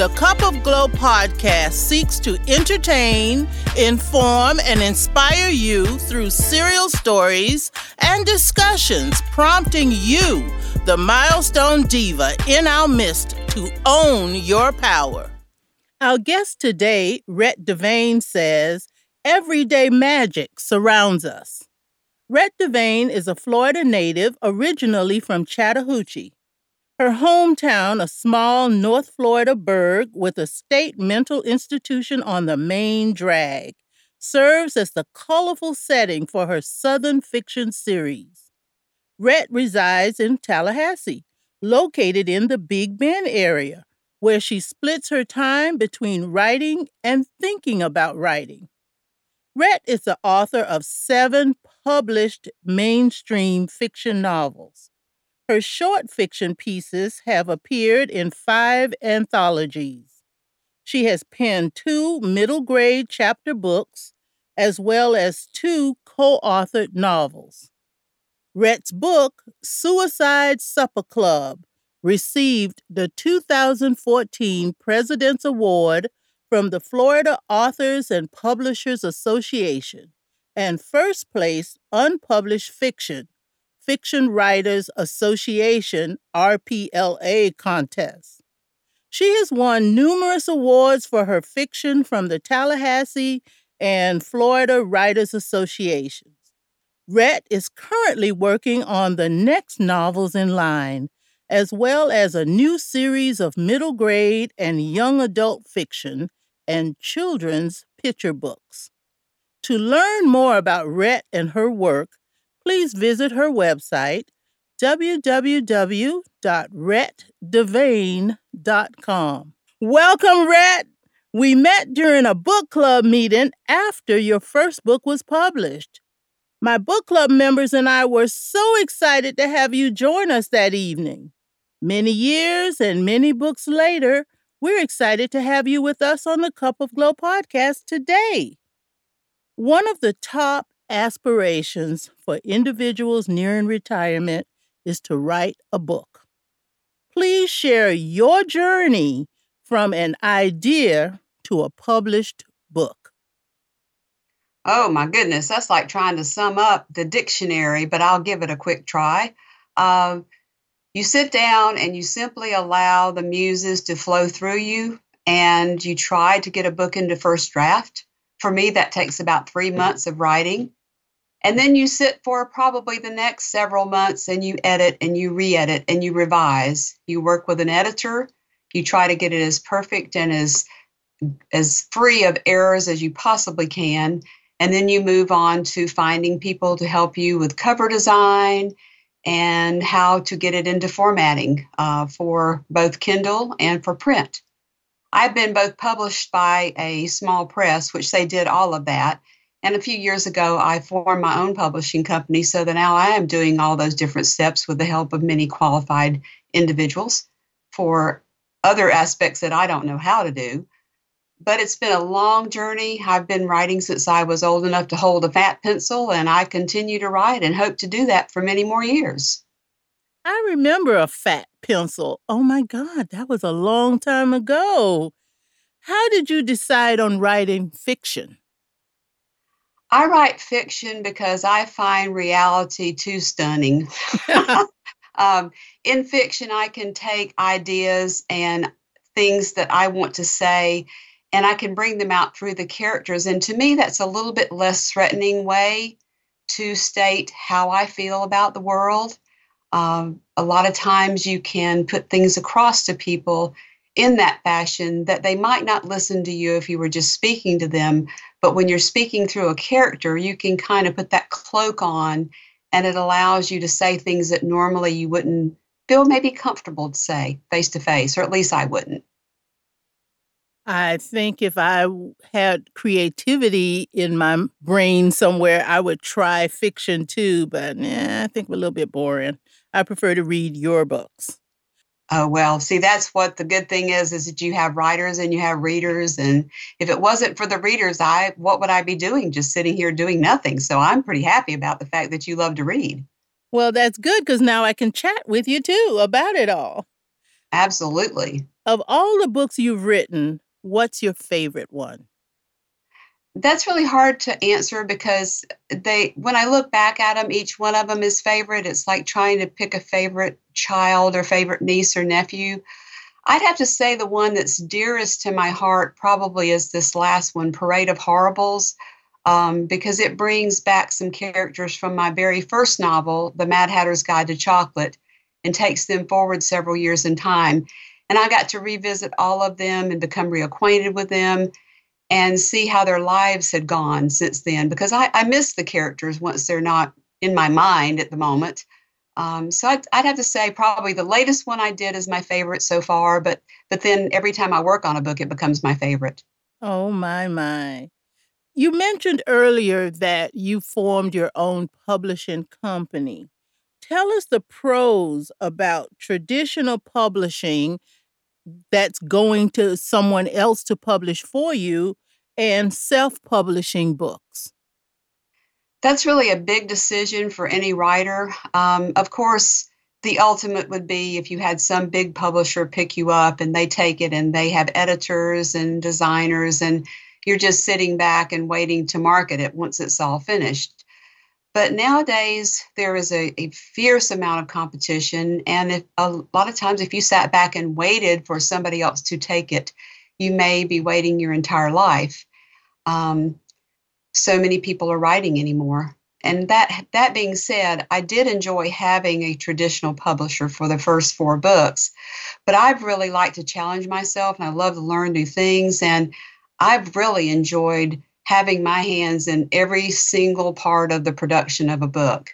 The Cup of Glo podcast seeks to entertain, inform, and inspire you through serial stories and discussions, prompting you, the milestone diva in our midst, to own your power. Our guest today, Rhett DeVane, says everyday magic surrounds us. Rhett DeVane is a Florida native originally from Chattahoochee. Her hometown, a small North Florida burg with a state mental institution on the main drag, serves as the colorful setting for her Southern fiction series. Rhett resides in Tallahassee, located in the Big Bend area, where she splits her time between writing and thinking about writing. Rhett is the author of seven published mainstream fiction novels. Her short fiction pieces have appeared in five anthologies. She has penned two middle grade chapter books, as well as two co authored novels. Rhett's book, Suicide Supper Club, received the 2014 President's Award from the Florida Authors and Publishers Association and first place unpublished fiction Fiction Writers Association RPLA contest. She has won numerous awards for her fiction from the Tallahassee and Florida Writers Associations. Rhett is currently working on the next novels in line, as well as a new series of middle grade and young adult fiction and children's picture books. To learn more about Rhett and her work, please visit her website, www.rhettdevane.com. Welcome, Rhett. We met during a book club meeting after your first book was published. My book club members and I were so excited to have you join us that evening. Many years and many books later, we're excited to have you with us on the Cup of Glo podcast today. One of the top aspirations for individuals nearing retirement is to write a book. Please share your journey from an idea to a published book. Oh my goodness, that's like trying to sum up the dictionary, but I'll give it a quick try. Uh, you sit down and you simply allow the muses to flow through you, and you try to get a book into first draft. For me, that takes about three months of writing. And then you sit for probably the next several months and you edit and you re edit and you revise. You work with an editor. You try to get it as perfect and as as free of errors as you possibly can. And then you move on to finding people to help you with cover design and how to get it into formatting uh, for both Kindle and for print. I've been both published by a small press, which they did all of that, and a few years ago, I formed my own publishing company so that now I am doing all those different steps with the help of many qualified individuals for other aspects that I don't know how to do. But it's been a long journey. I've been writing since I was old enough to hold a fat pencil, and I continue to write and hope to do that for many more years. I remember a fat pencil. Oh my God, that was a long time ago. How did you decide on writing fiction? I write fiction because I find reality too stunning. um, in fiction, I can take ideas and things that I want to say and I can bring them out through the characters. And to me, that's a little bit less threatening way to state how I feel about the world. Um, a lot of times you can put things across to people in that fashion that they might not listen to you if you were just speaking to them. But when you're speaking through a character, you can kind of put that cloak on and it allows you to say things that normally you wouldn't feel maybe comfortable to say face to face, or at least I wouldn't. I think if I had creativity in my brain somewhere, I would try fiction too, but I think we're a little bit boring. I prefer to read your books. Oh well, see that's what the good thing is is that you have writers and you have readers and if it wasn't for the readers, I what would I be doing just sitting here doing nothing? So I'm pretty happy about the fact that you love to read. Well, that's good cuz now I can chat with you too about it all. Absolutely. Of all the books you've written, what's your favorite one? That's really hard to answer because they when I look back at them, each one of them is favorite. It's like trying to pick a favorite child or favorite niece or nephew. I'd have to say the one that's dearest to my heart probably is this last one, Parade of Horribles, um, because it brings back some characters from my very first novel, The Mad Hatter's Guide to Chocolate, and takes them forward several years in time. And I got to revisit all of them and become reacquainted with them and see how their lives had gone since then because I, I miss the characters once they're not in my mind at the moment. Um, so I'd, I'd have to say probably the latest one I did is my favorite so far, but but then every time I work on a book, it becomes my favorite. Oh my my! You mentioned earlier that you formed your own publishing company. Tell us the pros about traditional publishing that's going to someone else to publish for you and self publishing books? That's really a big decision for any writer. Um, of course, the ultimate would be if you had some big publisher pick you up and they take it and they have editors and designers and you're just sitting back and waiting to market it once it's all finished. But nowadays, there is a, a, fierce amount of competition. And if, a lot of times, if you sat back and waited for somebody else to take it, you may be waiting your entire life. Um, so many people are writing anymore. And that that being said, I did enjoy having a traditional publisher for the first four books, but I've really liked to challenge myself and I love to learn new things. And I've really enjoyed having my hands in every single part of the production of a book.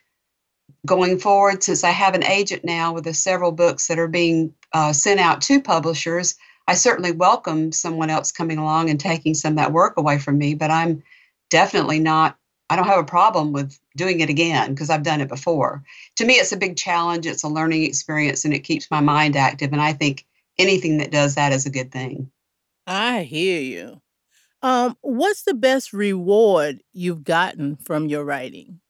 Going forward, since I have an agent now with the several books that are being uh, sent out to publishers, I certainly welcome someone else coming along and taking some of that work away from me, but I'm definitely not, I don't have a problem with doing it again because I've done it before. To me, it's a big challenge, it's a learning experience, and it keeps my mind active. And I think anything that does that is a good thing. I hear you. Um, what's the best reward you've gotten from your writing?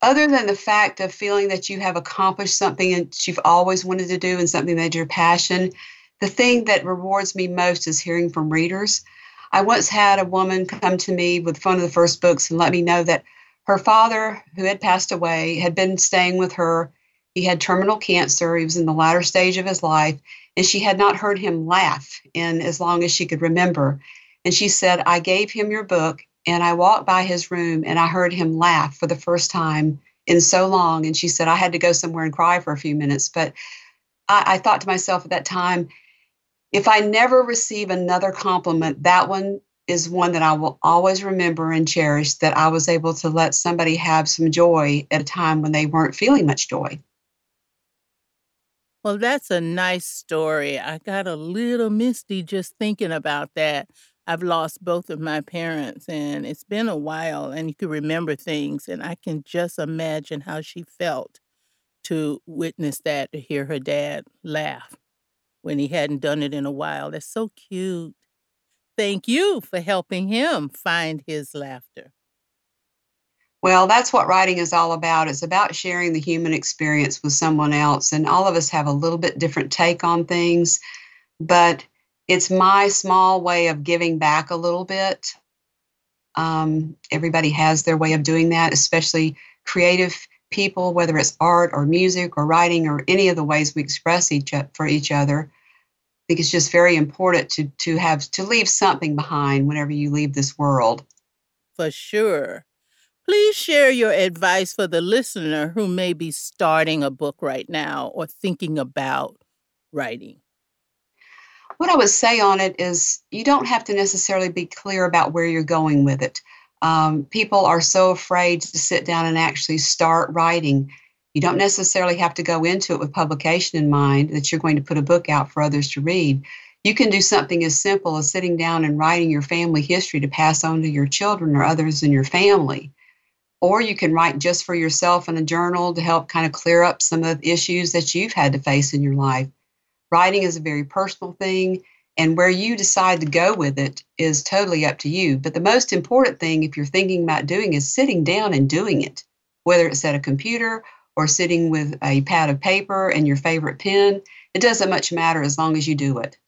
Other than the fact of feeling that you have accomplished something that you've always wanted to do and something that's your passion, the thing that rewards me most is hearing from readers. I once had a woman come to me with one of the first books and let me know that her father, who had passed away, had been staying with her. He had terminal cancer. He was in the latter stage of his life and she had not heard him laugh in as long as she could remember. And she said, I gave him your book and I walked by his room and I heard him laugh for the first time in so long. And she said, I had to go somewhere and cry for a few minutes. But I, I thought to myself at that time, if I never receive another compliment, that one is one that I will always remember and cherish that I was able to let somebody have some joy at a time when they weren't feeling much joy. Well, that's a nice story. I got a little misty just thinking about that. I've lost both of my parents, and it's been a while, and you can remember things. And I can just imagine how she felt to witness that, to hear her dad laugh when he hadn't done it in a while. That's so cute. Thank you for helping him find his laughter. Well, that's what writing is all about. It's about sharing the human experience with someone else. And all of us have a little bit different take on things, but it's my small way of giving back a little bit. Um, everybody has their way of doing that, especially creative people, whether it's art or music or writing or any of the ways we express each for each other. I think it's just very important to to have to leave something behind whenever you leave this world. For sure. Please share your advice for the listener who may be starting a book right now or thinking about writing. What I would say on it is you don't have to necessarily be clear about where you're going with it. Um, people are so afraid to sit down and actually start writing. You don't necessarily have to go into it with publication in mind that you're going to put a book out for others to read. You can do something as simple as sitting down and writing your family history to pass on to your children or others in your family. Or you can write just for yourself in a journal to help kind of clear up some of the issues that you've had to face in your life. Writing is a very personal thing, and where you decide to go with it is totally up to you. But the most important thing, if you're thinking about doing, is sitting down and doing it, whether it's at a computer or sitting with a pad of paper and your favorite pen. It doesn't much matter as long as you do it.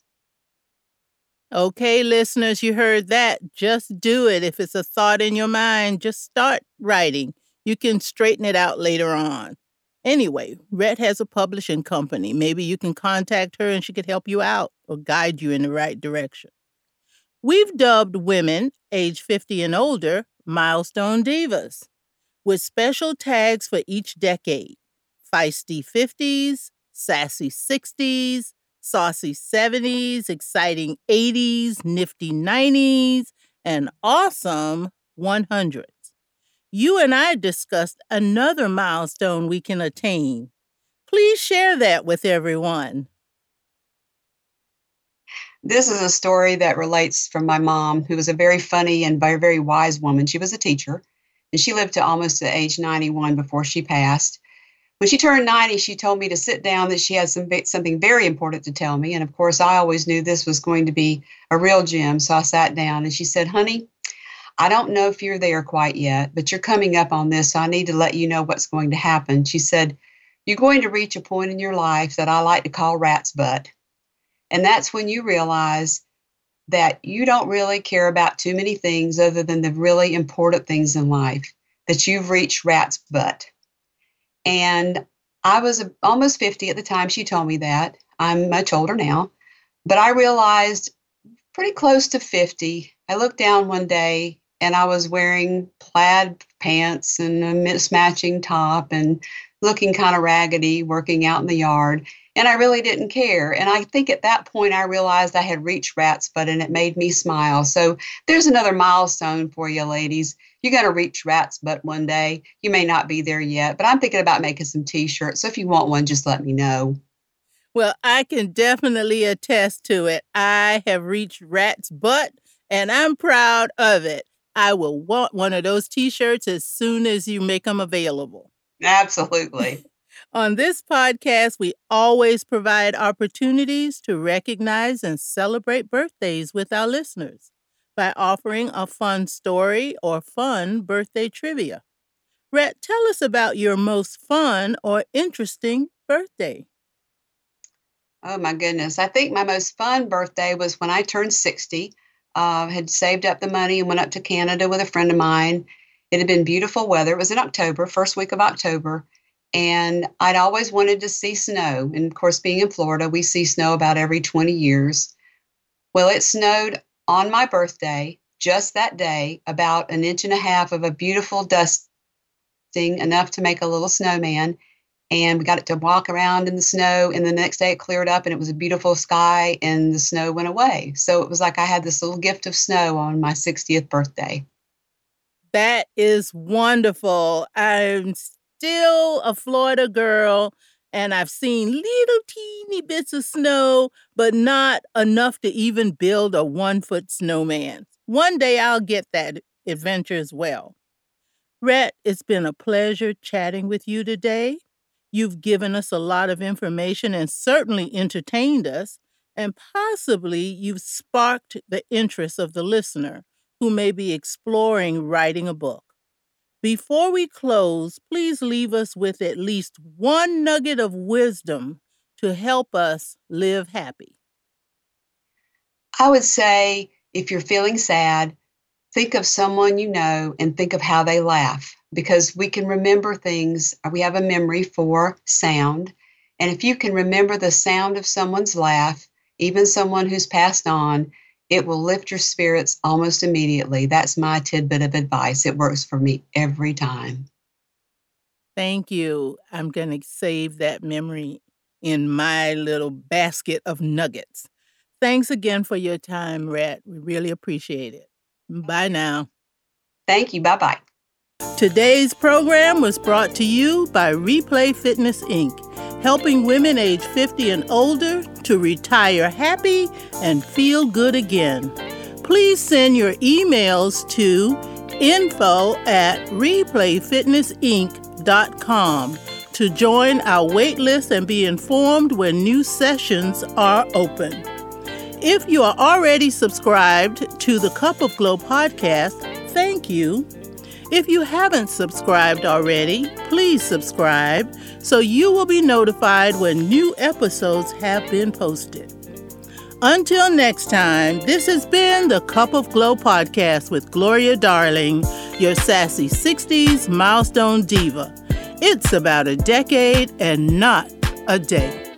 Okay, listeners, you heard that. Just do it. If it's a thought in your mind, just start writing. You can straighten it out later on. Anyway, Rhett has a publishing company. Maybe you can contact her and she could help you out or guide you in the right direction. We've dubbed women age 50 and older milestone divas with special tags for each decade feisty 50s, sassy 60s, saucy 70s, exciting 80s, nifty 90s, and awesome 100s. You and I discussed another milestone we can attain. Please share that with everyone. This is a story that relates from my mom, who was a very funny and very, very wise woman. She was a teacher, and she lived to almost the age 91 before she passed. When she turned 90, she told me to sit down that she had some something very important to tell me. And of course, I always knew this was going to be a real gem. So I sat down and she said, Honey, I don't know if you're there quite yet, but you're coming up on this. So I need to let you know what's going to happen. She said, You're going to reach a point in your life that I like to call rat's butt. And that's when you realize that you don't really care about too many things other than the really important things in life, that you've reached rat's butt. And I was almost 50 at the time she told me that. I'm much older now. But I realized pretty close to 50. I looked down one day and I was wearing plaid pants and a mismatching top and looking kind of raggedy, working out in the yard. And I really didn't care. And I think at that point I realized I had reached rat's butt and it made me smile. So there's another milestone for you, ladies. You're going to reach rat's butt one day. You may not be there yet, but I'm thinking about making some t shirts. So if you want one, just let me know. Well, I can definitely attest to it. I have reached rat's butt and I'm proud of it. I will want one of those t shirts as soon as you make them available. Absolutely. On this podcast, we always provide opportunities to recognize and celebrate birthdays with our listeners by offering a fun story or fun birthday trivia. Rhett, tell us about your most fun or interesting birthday. Oh my goodness. I think my most fun birthday was when I turned 60. Uh, had saved up the money and went up to Canada with a friend of mine. It had been beautiful weather. It was in October, first week of October. And I'd always wanted to see snow. And of course, being in Florida, we see snow about every 20 years. Well, it snowed on my birthday, just that day, about an inch and a half of a beautiful dusting, enough to make a little snowman. And we got it to walk around in the snow. And the next day it cleared up and it was a beautiful sky and the snow went away. So it was like I had this little gift of snow on my 60th birthday. That is wonderful. I'm still a Florida girl and I've seen little teeny bits of snow, but not enough to even build a one foot snowman. One day I'll get that adventure as well. Rhett, it's been a pleasure chatting with you today. You've given us a lot of information and certainly entertained us, and possibly you've sparked the interest of the listener who may be exploring writing a book. Before we close, please leave us with at least one nugget of wisdom to help us live happy. I would say if you're feeling sad, think of someone you know and think of how they laugh because we can remember things. Uh, we have a memory for sound. And if you can remember the sound of someone's laugh, even someone who's passed on, it will lift your spirits almost immediately. That's my tidbit of advice. It works for me every time. Thank you. I'm going to save that memory in my little basket of nuggets. Thanks again for your time, Rhett. We really appreciate it. Bye now. Thank you. Bye bye. Today's program was brought to you by Replay Fitness Inc., helping women age 50 and older to retire happy and feel good again. Please send your emails to info at replayfitnessinc.com to join our waitlist and be informed when new sessions are open. If you are already subscribed to the Cup of Glo podcast, thank you. If you haven't subscribed already, please subscribe so you will be notified when new episodes have been posted. Until next time, this has been the Cup of Glo podcast with Gloria Darling, your sassy 60s milestone diva. It's about a decade and not a day.